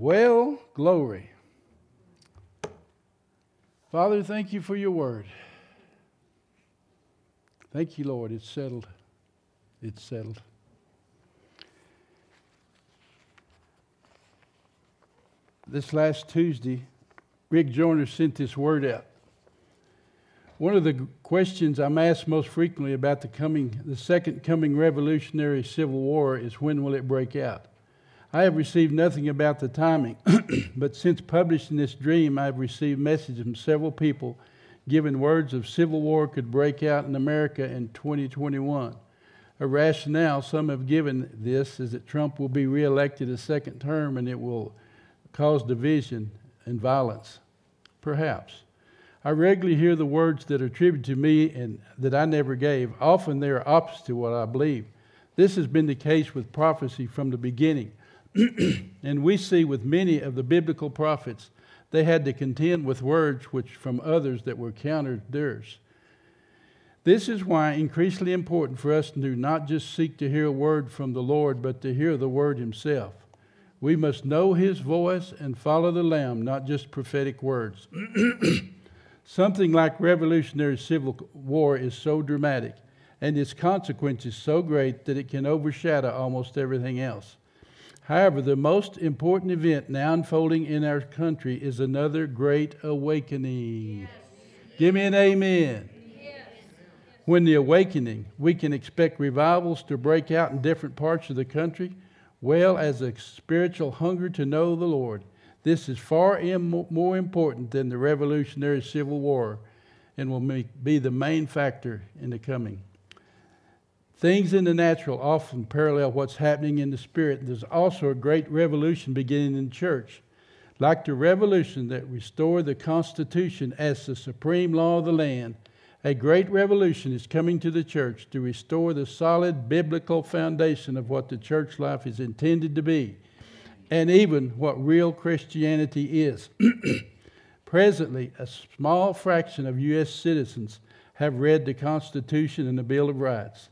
Well, glory. Father, thank you for your word. Thank you, Lord. It's settled. It's settled. This last Tuesday, Rick Joyner sent this word out. One of the questions I'm asked most frequently about the coming, the second coming revolutionary civil war is when will it break out? I have received nothing about the timing, but since publishing this dream, I have received messages from several people giving words of civil war could break out in America in 2021. A rationale some have given this is that Trump will be reelected a second term and it will cause division and violence. Perhaps. I regularly hear the words that are attributed to me and that I never gave. Often they are opposite to what I believe. This has been the case with prophecy from the beginning. and we see with many of the biblical prophets, they had to contend with words which from others that were counter theirs. This is why increasingly important for us to not just seek to hear a word from the Lord, but to hear the word himself. We must know his voice and follow the Lamb, not just prophetic words. Something like revolutionary civil war is so dramatic and its consequences so great that it can overshadow almost everything else. However, the most important event now unfolding in our country is another great awakening. Yes. Give me an amen. Yes. When the awakening, we can expect revivals to break out in different parts of the country, well as a spiritual hunger to know the Lord. This is far more important than the Revolutionary Civil War and will be the main factor in the coming. Things in the natural often parallel what's happening in the spirit. There's also a great revolution beginning in the church. Like the revolution that restored the Constitution as the supreme law of the land, a great revolution is coming to the church to restore the solid biblical foundation of what the church life is intended to be, and even what real Christianity is. Presently, a small fraction of U.S. citizens have read the Constitution and the Bill of Rights.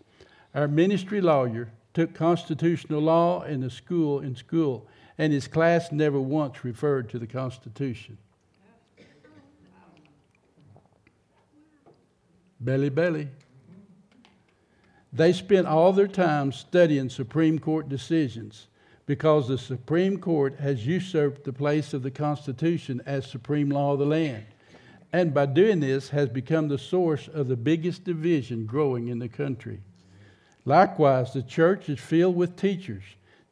Our ministry lawyer took constitutional law in the school in school, and his class never once referred to the Constitution. Belly, belly. They spent all their time studying Supreme Court decisions because the Supreme Court has usurped the place of the Constitution as supreme law of the land. And by doing this, has become the source of the biggest division growing in the country. Likewise, the church is filled with teachers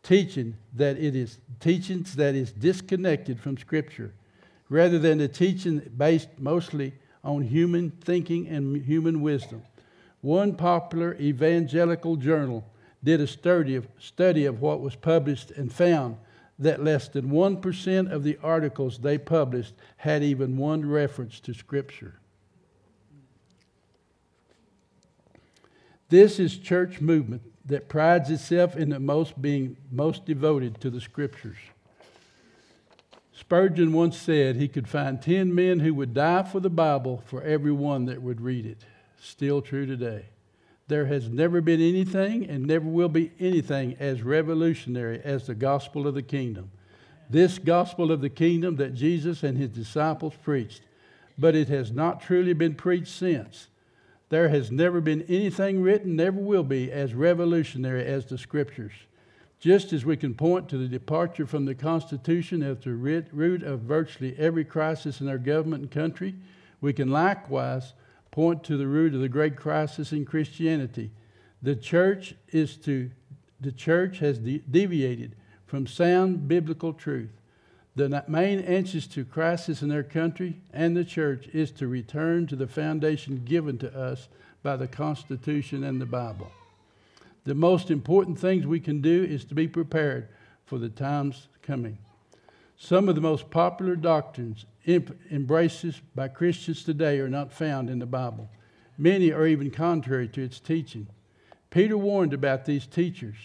teaching that it is teachings that is disconnected from Scripture, rather than the teaching based mostly on human thinking and human wisdom. One popular evangelical journal did a study of, study of what was published and found that less than 1% of the articles they published had even one reference to Scripture. This is church movement that prides itself in the most being most devoted to the scriptures. Spurgeon once said he could find 10 men who would die for the Bible for every one that would read it. Still true today. There has never been anything and never will be anything as revolutionary as the gospel of the kingdom. This gospel of the kingdom that Jesus and his disciples preached, but it has not truly been preached since. There has never been anything written, never will be, as revolutionary as the Scriptures. Just as we can point to the departure from the Constitution as the root of virtually every crisis in our government and country, we can likewise point to the root of the great crisis in Christianity. The church is to the church has de- deviated from sound biblical truth. The main answer to crisis in their country and the church is to return to the foundation given to us by the Constitution and the Bible. The most important things we can do is to be prepared for the times coming. Some of the most popular doctrines embraced by Christians today are not found in the Bible. Many are even contrary to its teaching. Peter warned about these teachers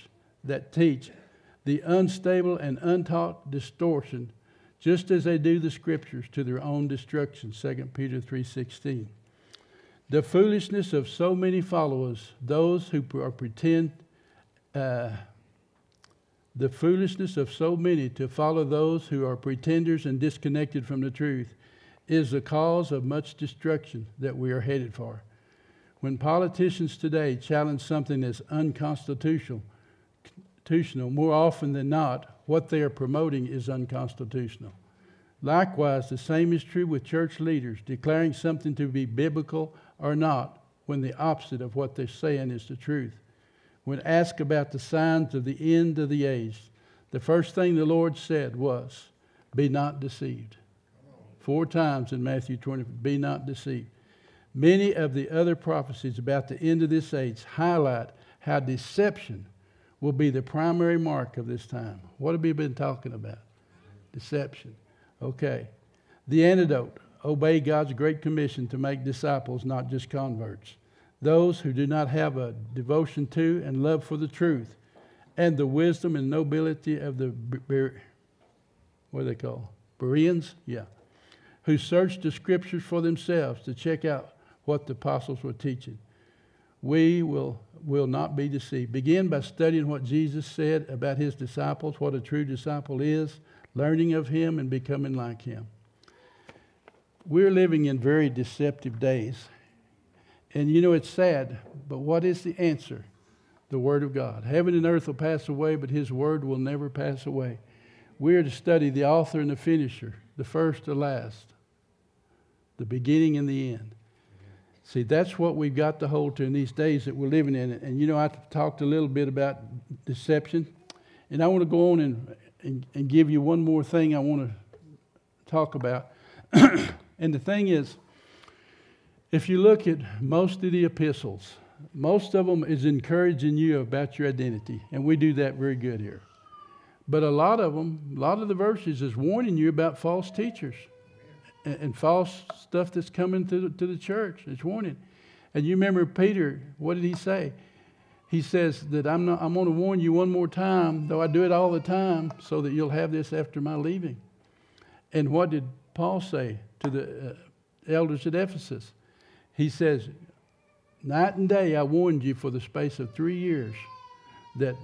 that teach the unstable and untaught distortion just as they do the scriptures to their own destruction 2 peter 3.16 the foolishness of so many followers those who are pretend uh, the foolishness of so many to follow those who are pretenders and disconnected from the truth is the cause of much destruction that we are headed for. When politicians today challenge something as unconstitutional, more often than not, what they are promoting is unconstitutional. Likewise, the same is true with church leaders declaring something to be biblical or not when the opposite of what they're saying is the truth. When asked about the signs of the end of the age, the first thing the Lord said was, Be not deceived. Four times in Matthew 20, be not deceived. Many of the other prophecies about the end of this age highlight how deception will be the primary mark of this time. What have we been talking about? Deception. Okay. The antidote obey God's great commission to make disciples, not just converts. Those who do not have a devotion to and love for the truth and the wisdom and nobility of the, what are they called? Bereans? Yeah. Who searched the scriptures for themselves to check out what the apostles were teaching. We will, will not be deceived. Begin by studying what Jesus said about his disciples, what a true disciple is, learning of him and becoming like him. We're living in very deceptive days. And you know, it's sad, but what is the answer? The Word of God. Heaven and earth will pass away, but His Word will never pass away. We are to study the author and the finisher, the first to last, the beginning and the end. See, that's what we've got to hold to in these days that we're living in. And you know, I talked a little bit about deception, and I want to go on and, and, and give you one more thing I want to talk about. and the thing is, if you look at most of the epistles, most of them is encouraging you about your identity, and we do that very good here. But a lot of them, a lot of the verses is warning you about false teachers and, and false stuff that's coming to the, to the church. It's warning. And you remember Peter, what did he say? He says that I'm, not, I'm going to warn you one more time, though I do it all the time, so that you'll have this after my leaving. And what did Paul say to the uh, elders at Ephesus? He says, Night and day I warned you for the space of three years that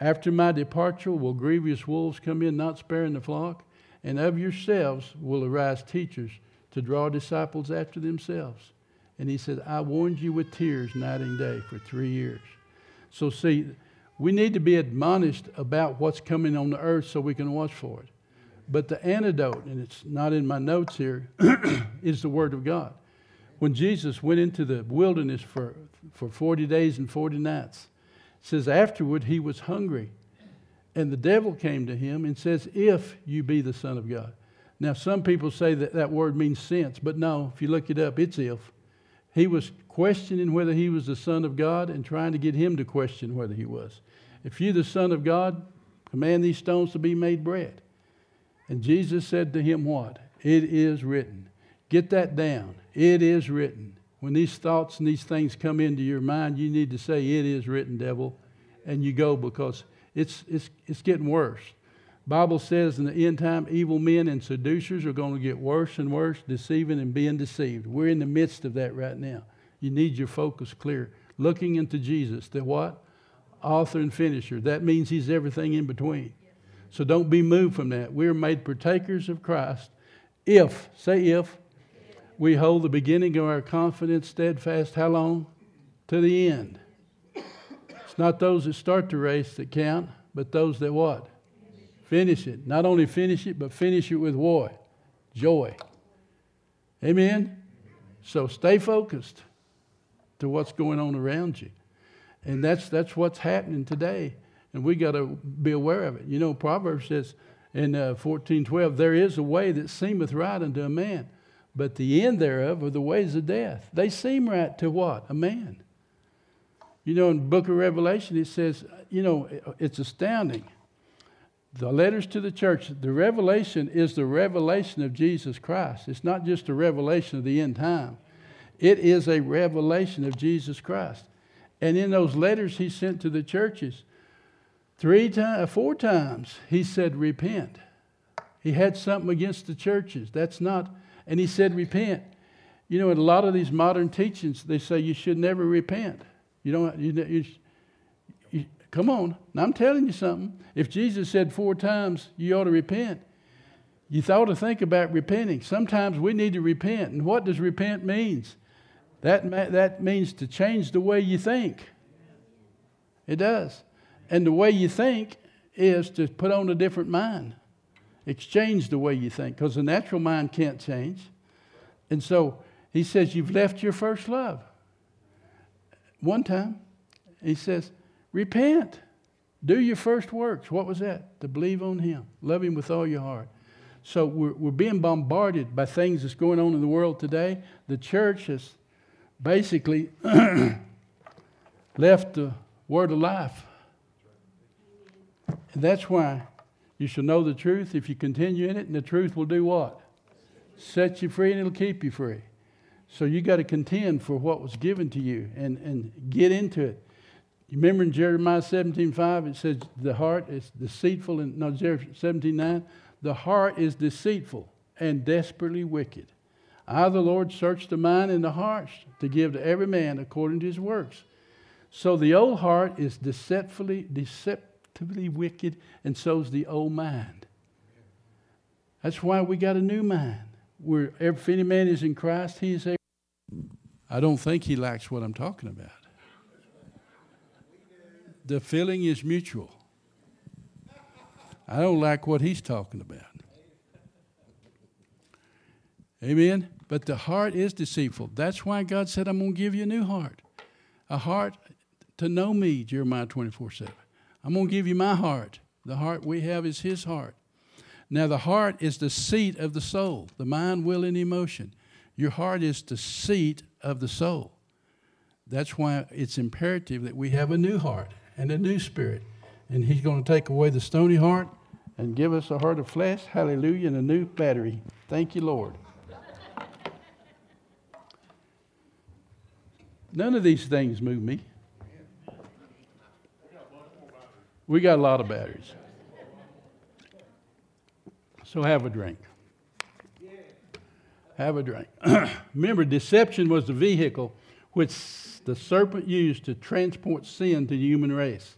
after my departure will grievous wolves come in, not sparing the flock, and of yourselves will arise teachers to draw disciples after themselves. And he said, I warned you with tears night and day for three years. So, see, we need to be admonished about what's coming on the earth so we can watch for it. But the antidote, and it's not in my notes here, is the Word of God when Jesus went into the wilderness for, for 40 days and 40 nights, says afterward he was hungry. And the devil came to him and says, If you be the Son of God. Now, some people say that that word means since, but no, if you look it up, it's if. He was questioning whether he was the Son of God and trying to get him to question whether he was. If you're the Son of God, command these stones to be made bread. And Jesus said to him, What? It is written. Get that down. It is written. When these thoughts and these things come into your mind, you need to say, It is written, devil. And you go because it's, it's, it's getting worse. Bible says in the end time, evil men and seducers are going to get worse and worse, deceiving and being deceived. We're in the midst of that right now. You need your focus clear. Looking into Jesus, the what? Author and finisher. That means he's everything in between. So don't be moved from that. We're made partakers of Christ if, say if, we hold the beginning of our confidence steadfast how long? To the end. Not those that start the race that count, but those that what? Finish it. Not only finish it, but finish it with what? Joy. Amen? So stay focused to what's going on around you. And that's, that's what's happening today. And we got to be aware of it. You know, Proverbs says in uh, 14 12, there is a way that seemeth right unto a man, but the end thereof are the ways of death. They seem right to what? A man. You know, in book of Revelation, it says, you know, it's astounding. The letters to the church, the revelation is the revelation of Jesus Christ. It's not just a revelation of the end time, it is a revelation of Jesus Christ. And in those letters he sent to the churches, three times, uh, four times, he said, repent. He had something against the churches. That's not and he said, repent. You know, in a lot of these modern teachings, they say you should never repent. You don't, you, you, Come on. Now I'm telling you something. If Jesus said four times you ought to repent, you ought to think about repenting. Sometimes we need to repent. And what does repent means? That, that means to change the way you think. It does. And the way you think is to put on a different mind. Exchange the way you think, because the natural mind can't change. And so he says, You've left your first love. One time, he says, Repent. Do your first works. What was that? To believe on him. Love him with all your heart. So we're, we're being bombarded by things that's going on in the world today. The church has basically left the word of life. And that's why you shall know the truth if you continue in it, and the truth will do what? Set you free and it'll keep you free. So you got to contend for what was given to you and, and get into it. You remember in Jeremiah 17 5, it says, The heart is deceitful, and no, 17 9, the heart is deceitful and desperately wicked. I, the Lord, search the mind and the hearts to give to every man according to his works. So the old heart is deceptively, deceptively wicked, and so's the old mind. That's why we got a new mind. Where if any man is in Christ, he is a. I don't think he likes what I'm talking about. The feeling is mutual. I don't like what he's talking about. Amen. But the heart is deceitful. That's why God said, I'm going to give you a new heart. A heart to know me, Jeremiah 24 7. I'm going to give you my heart. The heart we have is his heart. Now, the heart is the seat of the soul, the mind, will, and emotion. Your heart is the seat of the soul. That's why it's imperative that we have a new heart and a new spirit. And he's going to take away the stony heart and give us a heart of flesh. Hallelujah. And a new battery. Thank you, Lord. None of these things move me. We got a lot of batteries. So have a drink. Have a drink. Remember, deception was the vehicle which the serpent used to transport sin to the human race.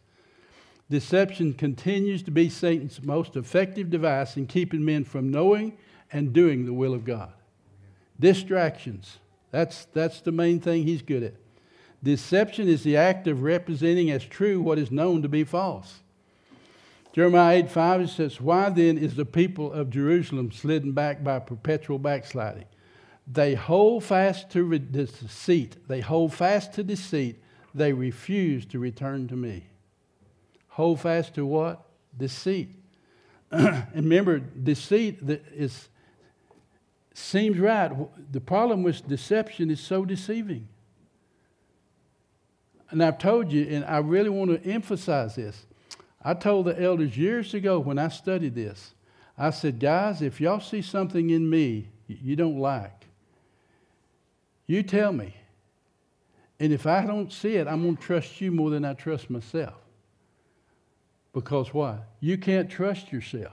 Deception continues to be Satan's most effective device in keeping men from knowing and doing the will of God. Distractions. That's, that's the main thing he's good at. Deception is the act of representing as true what is known to be false. Jeremiah 8 5 says, Why then is the people of Jerusalem slidden back by perpetual backsliding? They hold fast to deceit. They hold fast to deceit. They refuse to return to me. Hold fast to what? Deceit. and remember, deceit is seems right. The problem with deception is so deceiving. And I've told you, and I really want to emphasize this. I told the elders years ago when I studied this, I said, guys, if y'all see something in me you don't like, you tell me. And if I don't see it, I'm going to trust you more than I trust myself. Because why? You can't trust yourself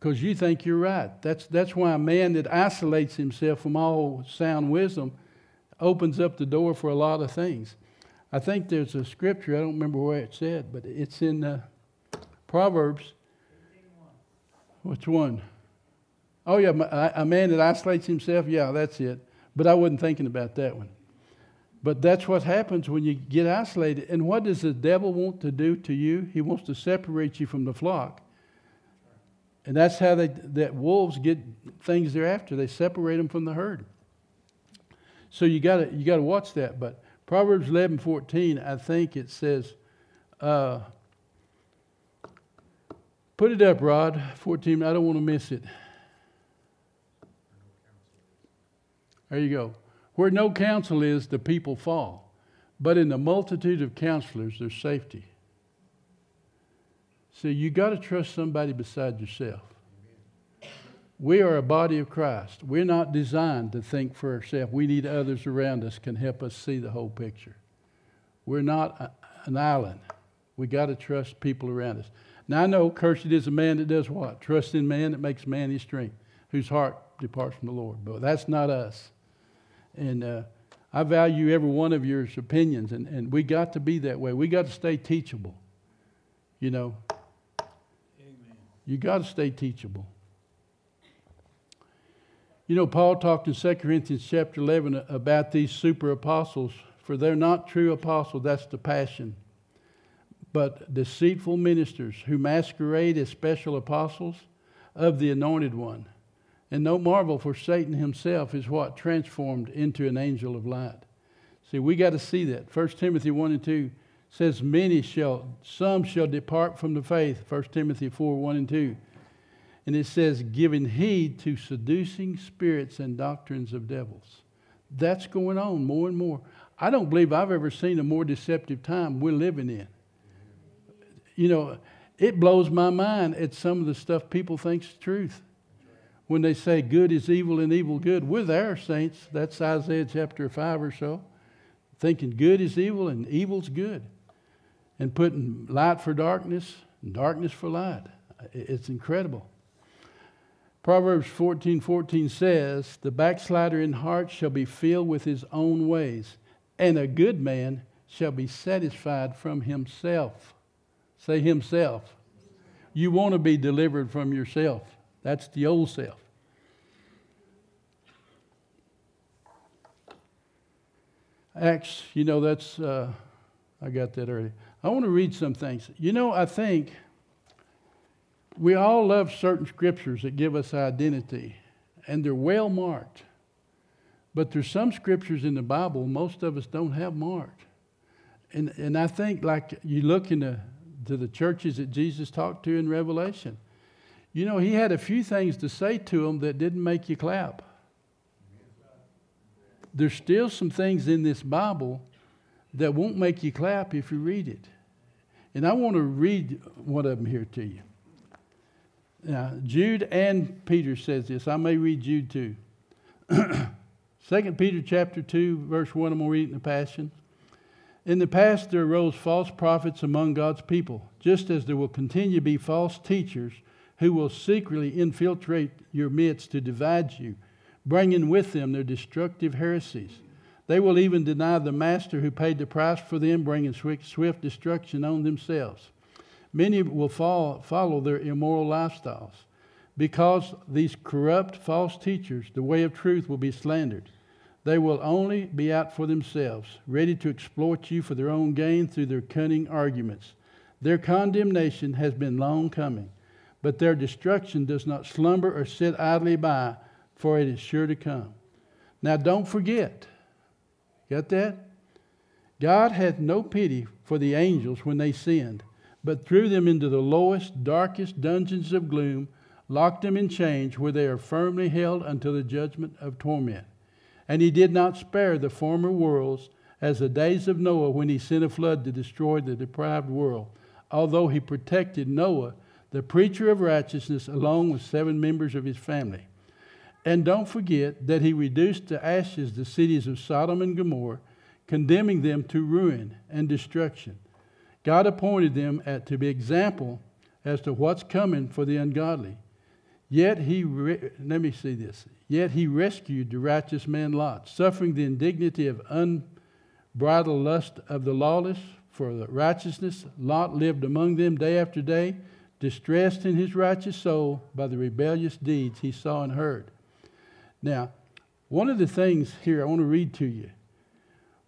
because you think you're right. That's, that's why a man that isolates himself from all sound wisdom opens up the door for a lot of things. I think there's a scripture, I don't remember where it said, but it's in uh, Proverbs. Which one? Oh, yeah, a man that isolates himself. Yeah, that's it. But I wasn't thinking about that one. But that's what happens when you get isolated. And what does the devil want to do to you? He wants to separate you from the flock. And that's how they, that wolves get things they're after. They separate them from the herd. So you got you got to watch that. But Proverbs 11 14, I think it says, uh, put it up, Rod. 14, I don't want to miss it. There you go. Where no counsel is, the people fall. But in the multitude of counselors, there's safety. See, you got to trust somebody beside yourself. We are a body of Christ. We're not designed to think for ourselves. We need others around us can help us see the whole picture. We're not a, an island. We got to trust people around us. Now I know cursed is a man that does what? Trust in man that makes man his strength, whose heart departs from the Lord. But that's not us. And uh, I value every one of your opinions, and, and we got to be that way. We got to stay teachable. You know, Amen. you got to stay teachable. You know, Paul talked in 2 Corinthians chapter 11 about these super apostles, for they're not true apostles, that's the passion, but deceitful ministers who masquerade as special apostles of the anointed one. And no marvel, for Satan himself is what transformed into an angel of light. See, we got to see that. 1 Timothy 1 and 2 says, Many shall, some shall depart from the faith. 1 Timothy 4 1 and 2. And it says, giving heed to seducing spirits and doctrines of devils. That's going on more and more. I don't believe I've ever seen a more deceptive time we're living in. You know, it blows my mind at some of the stuff people think is truth when they say good is evil and evil good. We're there, saints. That's Isaiah chapter 5 or so. Thinking good is evil and evil's good. And putting light for darkness and darkness for light. It's incredible. Proverbs 14 14 says, The backslider in heart shall be filled with his own ways, and a good man shall be satisfied from himself. Say himself. You want to be delivered from yourself. That's the old self. Acts, you know, that's, uh, I got that already. I want to read some things. You know, I think we all love certain scriptures that give us identity, and they're well marked. But there's some scriptures in the Bible most of us don't have marked. And, and I think, like you look into to the churches that Jesus talked to in Revelation, you know, he had a few things to say to them that didn't make you clap. There's still some things in this Bible that won't make you clap if you read it. And I want to read one of them here to you. Now, Jude and Peter says this. I may read Jude too. Second Peter chapter 2, verse 1, I'm going to read in the Passion. In the past, there arose false prophets among God's people, just as there will continue to be false teachers who will secretly infiltrate your midst to divide you, bringing with them their destructive heresies. They will even deny the master who paid the price for them, bringing swift destruction on themselves. Many will fall, follow their immoral lifestyles. Because these corrupt false teachers, the way of truth will be slandered. They will only be out for themselves, ready to exploit you for their own gain through their cunning arguments. Their condemnation has been long coming, but their destruction does not slumber or sit idly by, for it is sure to come. Now, don't forget, got that? God had no pity for the angels when they sinned but threw them into the lowest, darkest dungeons of gloom, locked them in chains, where they are firmly held until the judgment of torment. And he did not spare the former worlds, as the days of Noah when he sent a flood to destroy the depraved world, although he protected Noah, the preacher of righteousness, along with seven members of his family. And don't forget that he reduced to ashes the cities of Sodom and Gomorrah, condemning them to ruin and destruction. God appointed them at, to be example as to what's coming for the ungodly. Yet he, re- let me see this. Yet he rescued the righteous man Lot, suffering the indignity of unbridled lust of the lawless for the righteousness. Lot lived among them day after day, distressed in his righteous soul by the rebellious deeds he saw and heard. Now, one of the things here I want to read to you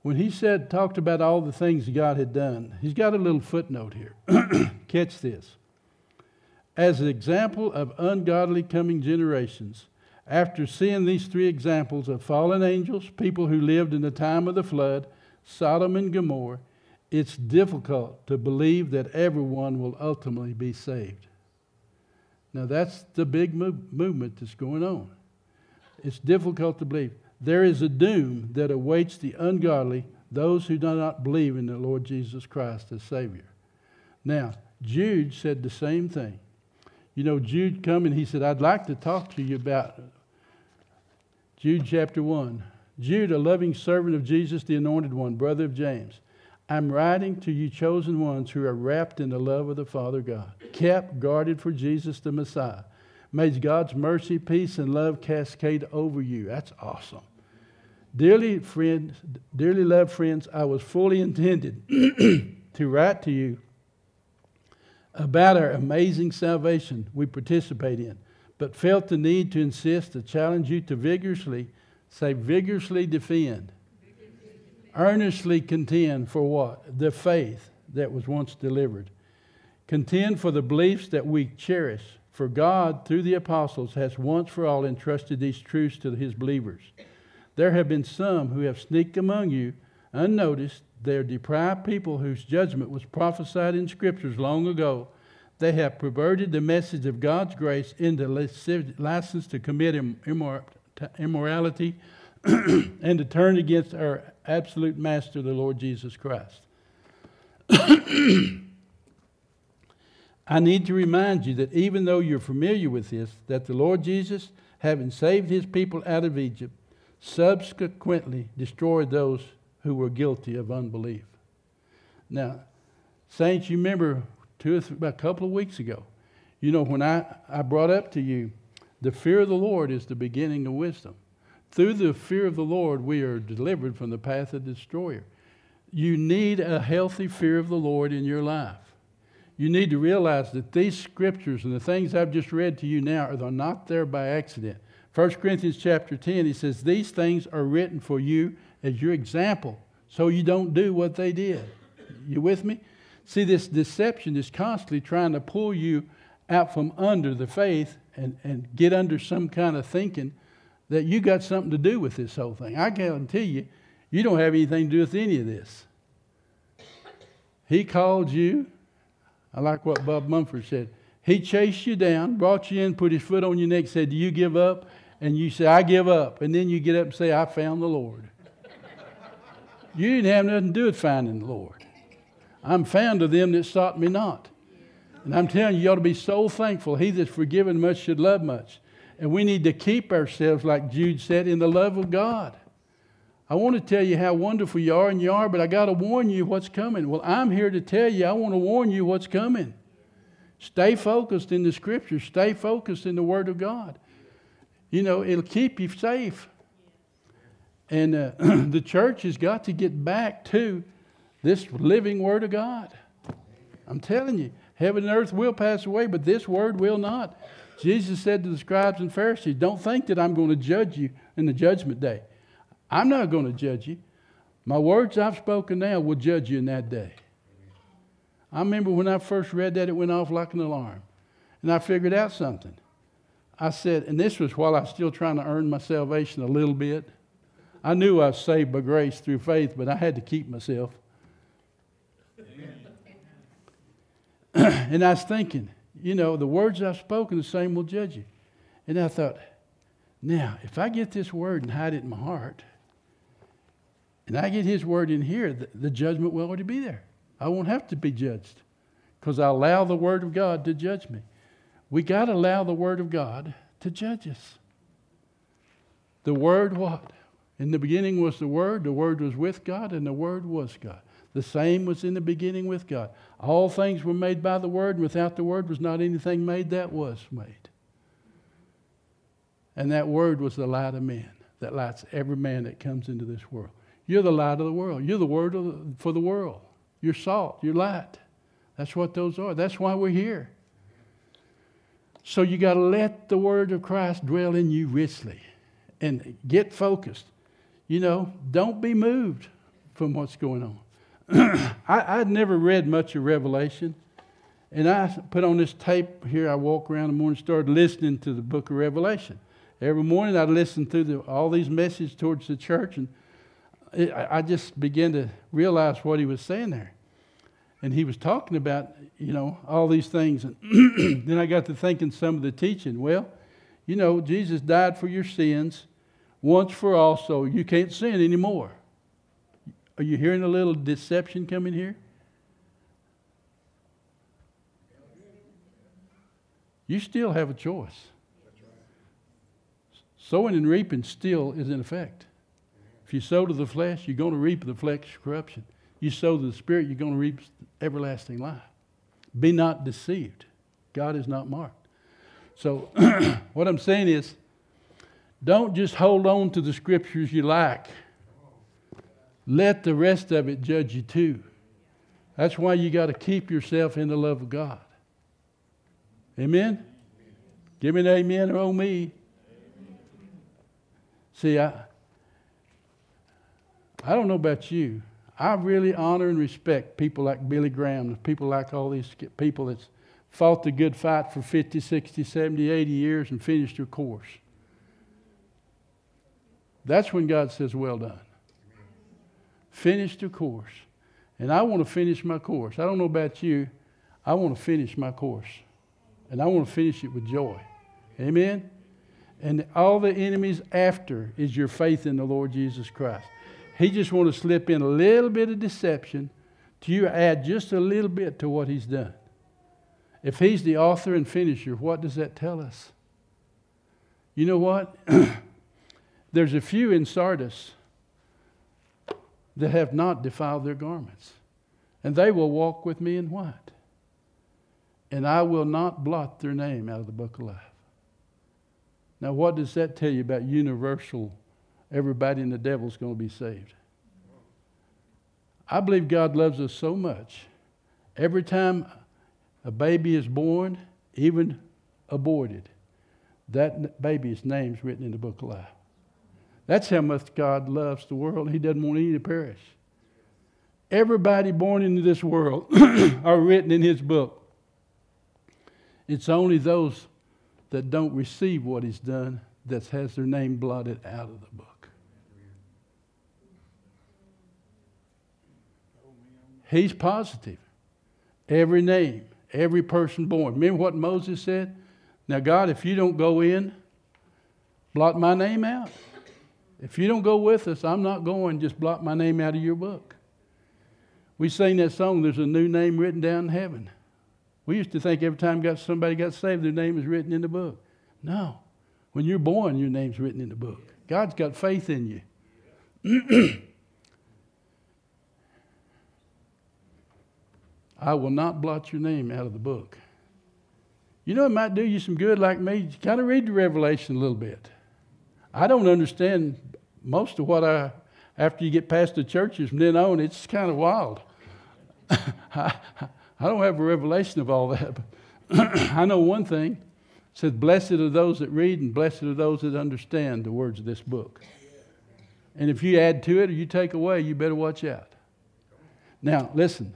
when he said, talked about all the things God had done, he's got a little footnote here. Catch this. As an example of ungodly coming generations, after seeing these three examples of fallen angels, people who lived in the time of the flood, Sodom and Gomorrah, it's difficult to believe that everyone will ultimately be saved. Now, that's the big move, movement that's going on. It's difficult to believe. There is a doom that awaits the ungodly, those who do not believe in the Lord Jesus Christ as Savior. Now, Jude said the same thing. You know, Jude come and he said, I'd like to talk to you about Jude chapter 1. Jude, a loving servant of Jesus, the anointed one, brother of James. I'm writing to you chosen ones who are wrapped in the love of the Father God, kept, guarded for Jesus the Messiah. May God's mercy, peace, and love cascade over you. That's awesome. Dearly friends, dearly loved friends, I was fully intended to write to you about our amazing salvation we participate in, but felt the need to insist to challenge you to vigorously, say vigorously defend, earnestly contend for what? The faith that was once delivered. Contend for the beliefs that we cherish, for God, through the apostles, has once for all entrusted these truths to his believers. There have been some who have sneaked among you unnoticed. They are deprived people whose judgment was prophesied in scriptures long ago. They have perverted the message of God's grace into license to commit immorality and to turn against our absolute master, the Lord Jesus Christ. I need to remind you that even though you're familiar with this, that the Lord Jesus, having saved his people out of Egypt, subsequently destroyed those who were guilty of unbelief. Now, saints, you remember two or three, a couple of weeks ago, you know, when I, I brought up to you, the fear of the Lord is the beginning of wisdom. Through the fear of the Lord, we are delivered from the path of the destroyer. You need a healthy fear of the Lord in your life. You need to realize that these scriptures and the things I've just read to you now are not there by accident. 1 Corinthians chapter 10, he says, These things are written for you as your example, so you don't do what they did. You with me? See, this deception is constantly trying to pull you out from under the faith and, and get under some kind of thinking that you got something to do with this whole thing. I guarantee you, you don't have anything to do with any of this. He called you. I like what Bob Mumford said. He chased you down, brought you in, put his foot on your neck, said, Do you give up? And you say, I give up. And then you get up and say, I found the Lord. you didn't have nothing to do with finding the Lord. I'm found of them that sought me not. And I'm telling you, you ought to be so thankful. He that's forgiven much should love much. And we need to keep ourselves, like Jude said, in the love of God. I want to tell you how wonderful you are, and you are, but I got to warn you what's coming. Well, I'm here to tell you, I want to warn you what's coming. Stay focused in the Scriptures, stay focused in the Word of God you know, it'll keep you safe. And uh, the church has got to get back to this living Word of God. I'm telling you, heaven and earth will pass away, but this Word will not. Jesus said to the scribes and Pharisees, Don't think that I'm going to judge you in the judgment day. I'm not going to judge you. My words I've spoken now will judge you in that day. I remember when I first read that, it went off like an alarm. And I figured out something. I said, and this was while I was still trying to earn my salvation a little bit. I knew I was saved by grace through faith, but I had to keep myself. and I was thinking, you know, the words I've spoken, the same will judge you. And I thought, now, if I get this word and hide it in my heart, and I get his word in here, the, the judgment will already be there. I won't have to be judged because I allow the word of God to judge me. We got to allow the Word of God to judge us. The Word, what? In the beginning was the Word, the Word was with God, and the Word was God. The same was in the beginning with God. All things were made by the Word, and without the Word was not anything made that was made. And that Word was the light of men that lights every man that comes into this world. You're the light of the world. You're the Word the, for the world. You're salt. You're light. That's what those are. That's why we're here. So you got to let the word of Christ dwell in you richly and get focused. You know, don't be moved from what's going on. I, would never read much of Revelation. And I put on this tape here. I walk around the morning, started listening to the book of Revelation. Every morning I'd listen through the, all these messages towards the church, and it, I just began to realize what he was saying there and he was talking about, you know, all these things. And then I got to thinking some of the teaching. Well, you know, Jesus died for your sins once for all, so you can't sin anymore. Are you hearing a little deception coming here? You still have a choice. Sowing and reaping still is in effect. If you sow to the flesh, you're going to reap the flesh corruption. You sow the Spirit, you're going to reap everlasting life. Be not deceived. God is not marked. So, what I'm saying is, Don't just hold on to the scriptures you like. Let the rest of it judge you too. That's why you got to keep yourself in the love of God. Amen? Give me an amen or oh me. See, I, I don't know about you. I really honor and respect people like Billy Graham, people like all these people that's fought the good fight for 50, 60, 70, 80 years and finished their course. That's when God says, Well done. Finished your course. And I want to finish my course. I don't know about you. I want to finish my course. And I want to finish it with joy. Amen? And all the enemy's after is your faith in the Lord Jesus Christ. He just wants to slip in a little bit of deception to you, add just a little bit to what he's done. If he's the author and finisher, what does that tell us? You know what? There's a few in Sardis that have not defiled their garments, and they will walk with me in white. And I will not blot their name out of the book of life. Now, what does that tell you about universal? Everybody in the devil's going to be saved. I believe God loves us so much. Every time a baby is born, even aborted, that baby's name's written in the book of life. That's how much God loves the world. He doesn't want any to perish. Everybody born into this world are written in His book. It's only those that don't receive what He's done that has their name blotted out of the book. He's positive. Every name, every person born. Remember what Moses said? Now, God, if you don't go in, blot my name out. If you don't go with us, I'm not going. Just blot my name out of your book. We sing that song, There's a New Name Written Down in Heaven. We used to think every time somebody got saved, their name is written in the book. No. When you're born, your name's written in the book. God's got faith in you. I will not blot your name out of the book. You know, it might do you some good, like me. Kind of read the Revelation a little bit. I don't understand most of what I, after you get past the churches from then on, it's kind of wild. I, I don't have a revelation of all that, but I know one thing. It says, Blessed are those that read, and blessed are those that understand the words of this book. And if you add to it or you take away, you better watch out. Now, listen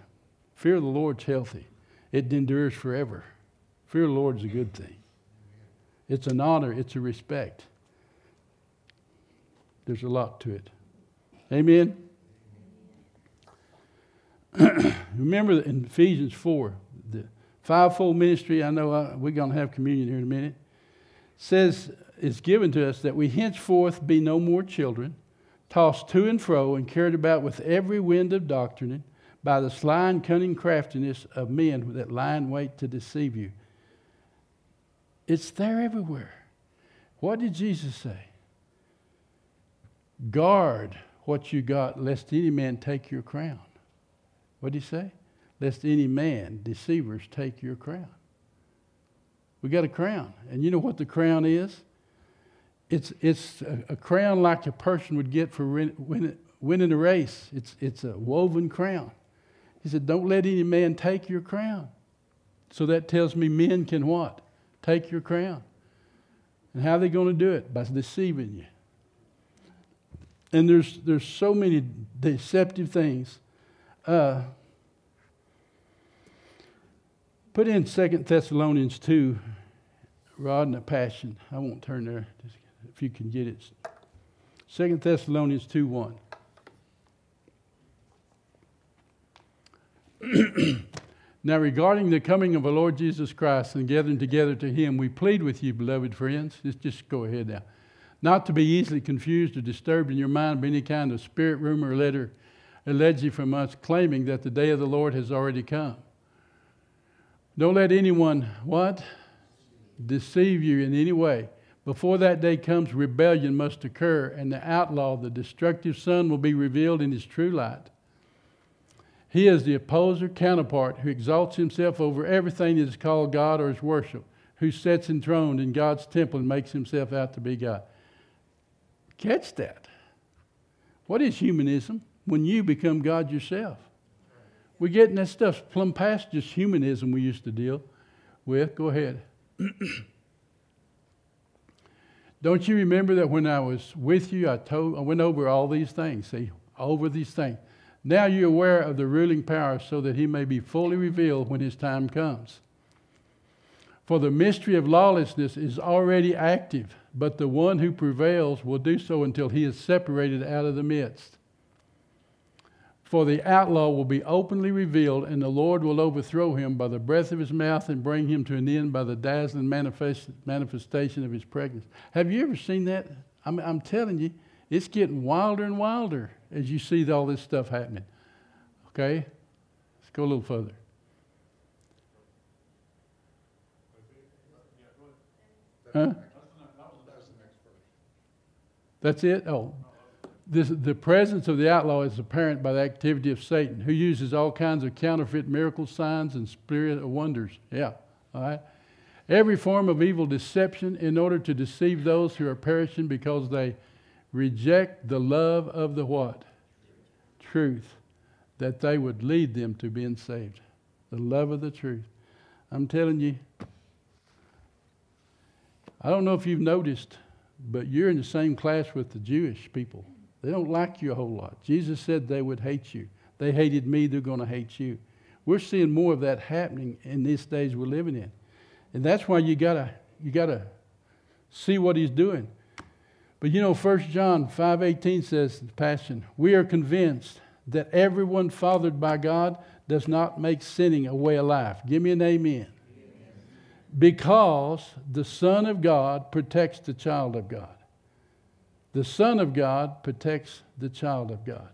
fear of the Lord's healthy, it endures forever. Fear of the Lord is a good thing, it's an honor, it's a respect. There's a lot to it. Amen. Remember in Ephesians 4, the fivefold ministry, I know I, we're going to have communion here in a minute, says it's given to us that we henceforth be no more children, tossed to and fro and carried about with every wind of doctrine by the sly and cunning craftiness of men that lie in wait to deceive you. It's there everywhere. What did Jesus say? Guard what you got, lest any man take your crown. What did he say? Lest any man, deceivers, take your crown. We got a crown. And you know what the crown is? It's, it's a, a crown like a person would get for win, win, winning a race. It's, it's a woven crown. He said, Don't let any man take your crown. So that tells me men can what? Take your crown. And how are they going to do it? By deceiving you. And there's, there's so many deceptive things. Uh, put in Second Thessalonians 2, Rod and the Passion. I won't turn there if you can get it. Second Thessalonians 2 1. now, regarding the coming of our Lord Jesus Christ and gathering together to Him, we plead with you, beloved friends. Let's just go ahead now not to be easily confused or disturbed in your mind by any kind of spirit, rumor, or letter allegedly from us claiming that the day of the Lord has already come. Don't let anyone, what? Deceive you in any way. Before that day comes, rebellion must occur, and the outlaw, the destructive son, will be revealed in his true light. He is the opposer counterpart who exalts himself over everything that is called God or is worship, who sits enthroned in God's temple and makes himself out to be God. catch that. What is humanism? When you become God yourself. We're getting that stuff plumb past just humanism we used to deal with. Go ahead. Don't you remember that when I was with you, I told I went over all these things. See, over these things. Now you're aware of the ruling power so that he may be fully revealed when his time comes. For the mystery of lawlessness is already active, but the one who prevails will do so until he is separated out of the midst. For the outlaw will be openly revealed, and the Lord will overthrow him by the breath of his mouth and bring him to an end by the dazzling manifest, manifestation of his presence. Have you ever seen that? I'm, I'm telling you, it's getting wilder and wilder as you see all this stuff happening. Okay? Let's go a little further. Huh? That's it? Oh. This, the presence of the outlaw is apparent by the activity of Satan, who uses all kinds of counterfeit miracle signs and spirit wonders. Yeah, all right. Every form of evil deception in order to deceive those who are perishing because they reject the love of the what? Truth. That they would lead them to being saved. The love of the truth. I'm telling you, I don't know if you've noticed, but you're in the same class with the Jewish people. They don't like you a whole lot. Jesus said they would hate you. They hated me, they're going to hate you. We're seeing more of that happening in these days we're living in. And that's why you gotta you gotta see what he's doing. But you know, 1 John 5:18 says, Passion, we are convinced that everyone fathered by God does not make sinning a way of life. Give me an amen because the Son of God protects the child of God. The Son of God protects the child of God.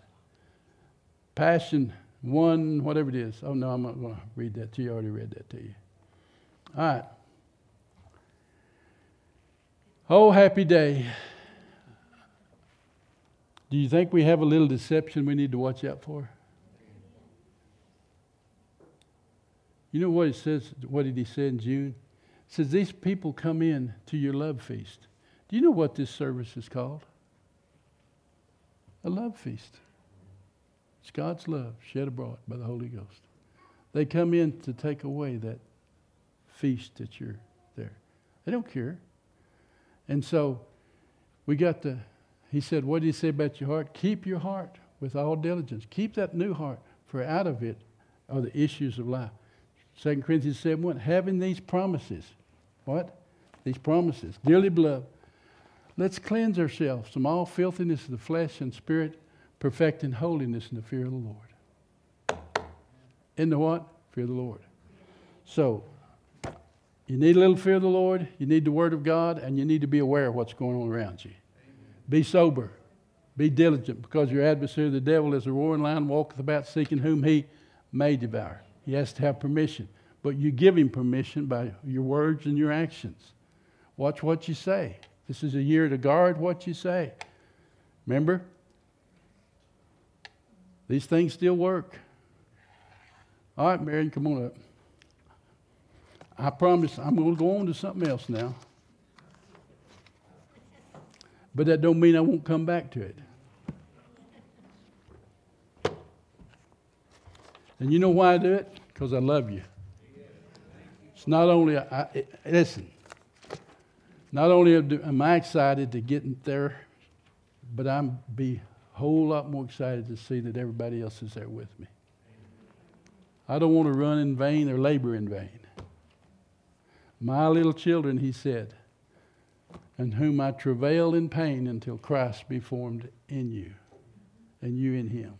Passion 1, whatever it is. Oh, no, I'm not going to read that to you. I already read that to you. All right. Oh, happy day. Do you think we have a little deception we need to watch out for? You know what it says? What did he say in Jude? It says these people come in to your love feast. Do you know what this service is called? A love feast. It's God's love shed abroad by the Holy Ghost. They come in to take away that feast that you're there. They don't care. And so we got the, he said, What did he say about your heart? Keep your heart with all diligence. Keep that new heart, for out of it are the issues of life. 2 Corinthians 7 1, having these promises. What? These promises. Dearly beloved, let's cleanse ourselves from all filthiness of the flesh and spirit, perfecting holiness in the fear of the Lord. In the what? Fear of the Lord. So, you need a little fear of the Lord, you need the Word of God, and you need to be aware of what's going on around you. Be sober, be diligent, because your adversary, the devil, is a roaring lion, walketh about seeking whom he may devour. He has to have permission. But you give him permission by your words and your actions. Watch what you say. This is a year to guard what you say. Remember? These things still work. All right, Marion, come on up. I promise I'm going to go on to something else now. But that don't mean I won't come back to it. And you know why I do it? Because I love you. It's not only, I, listen, not only am I excited to get there, but I'm be a whole lot more excited to see that everybody else is there with me. I don't want to run in vain or labor in vain. My little children, he said, and whom I travail in pain until Christ be formed in you, and you in him.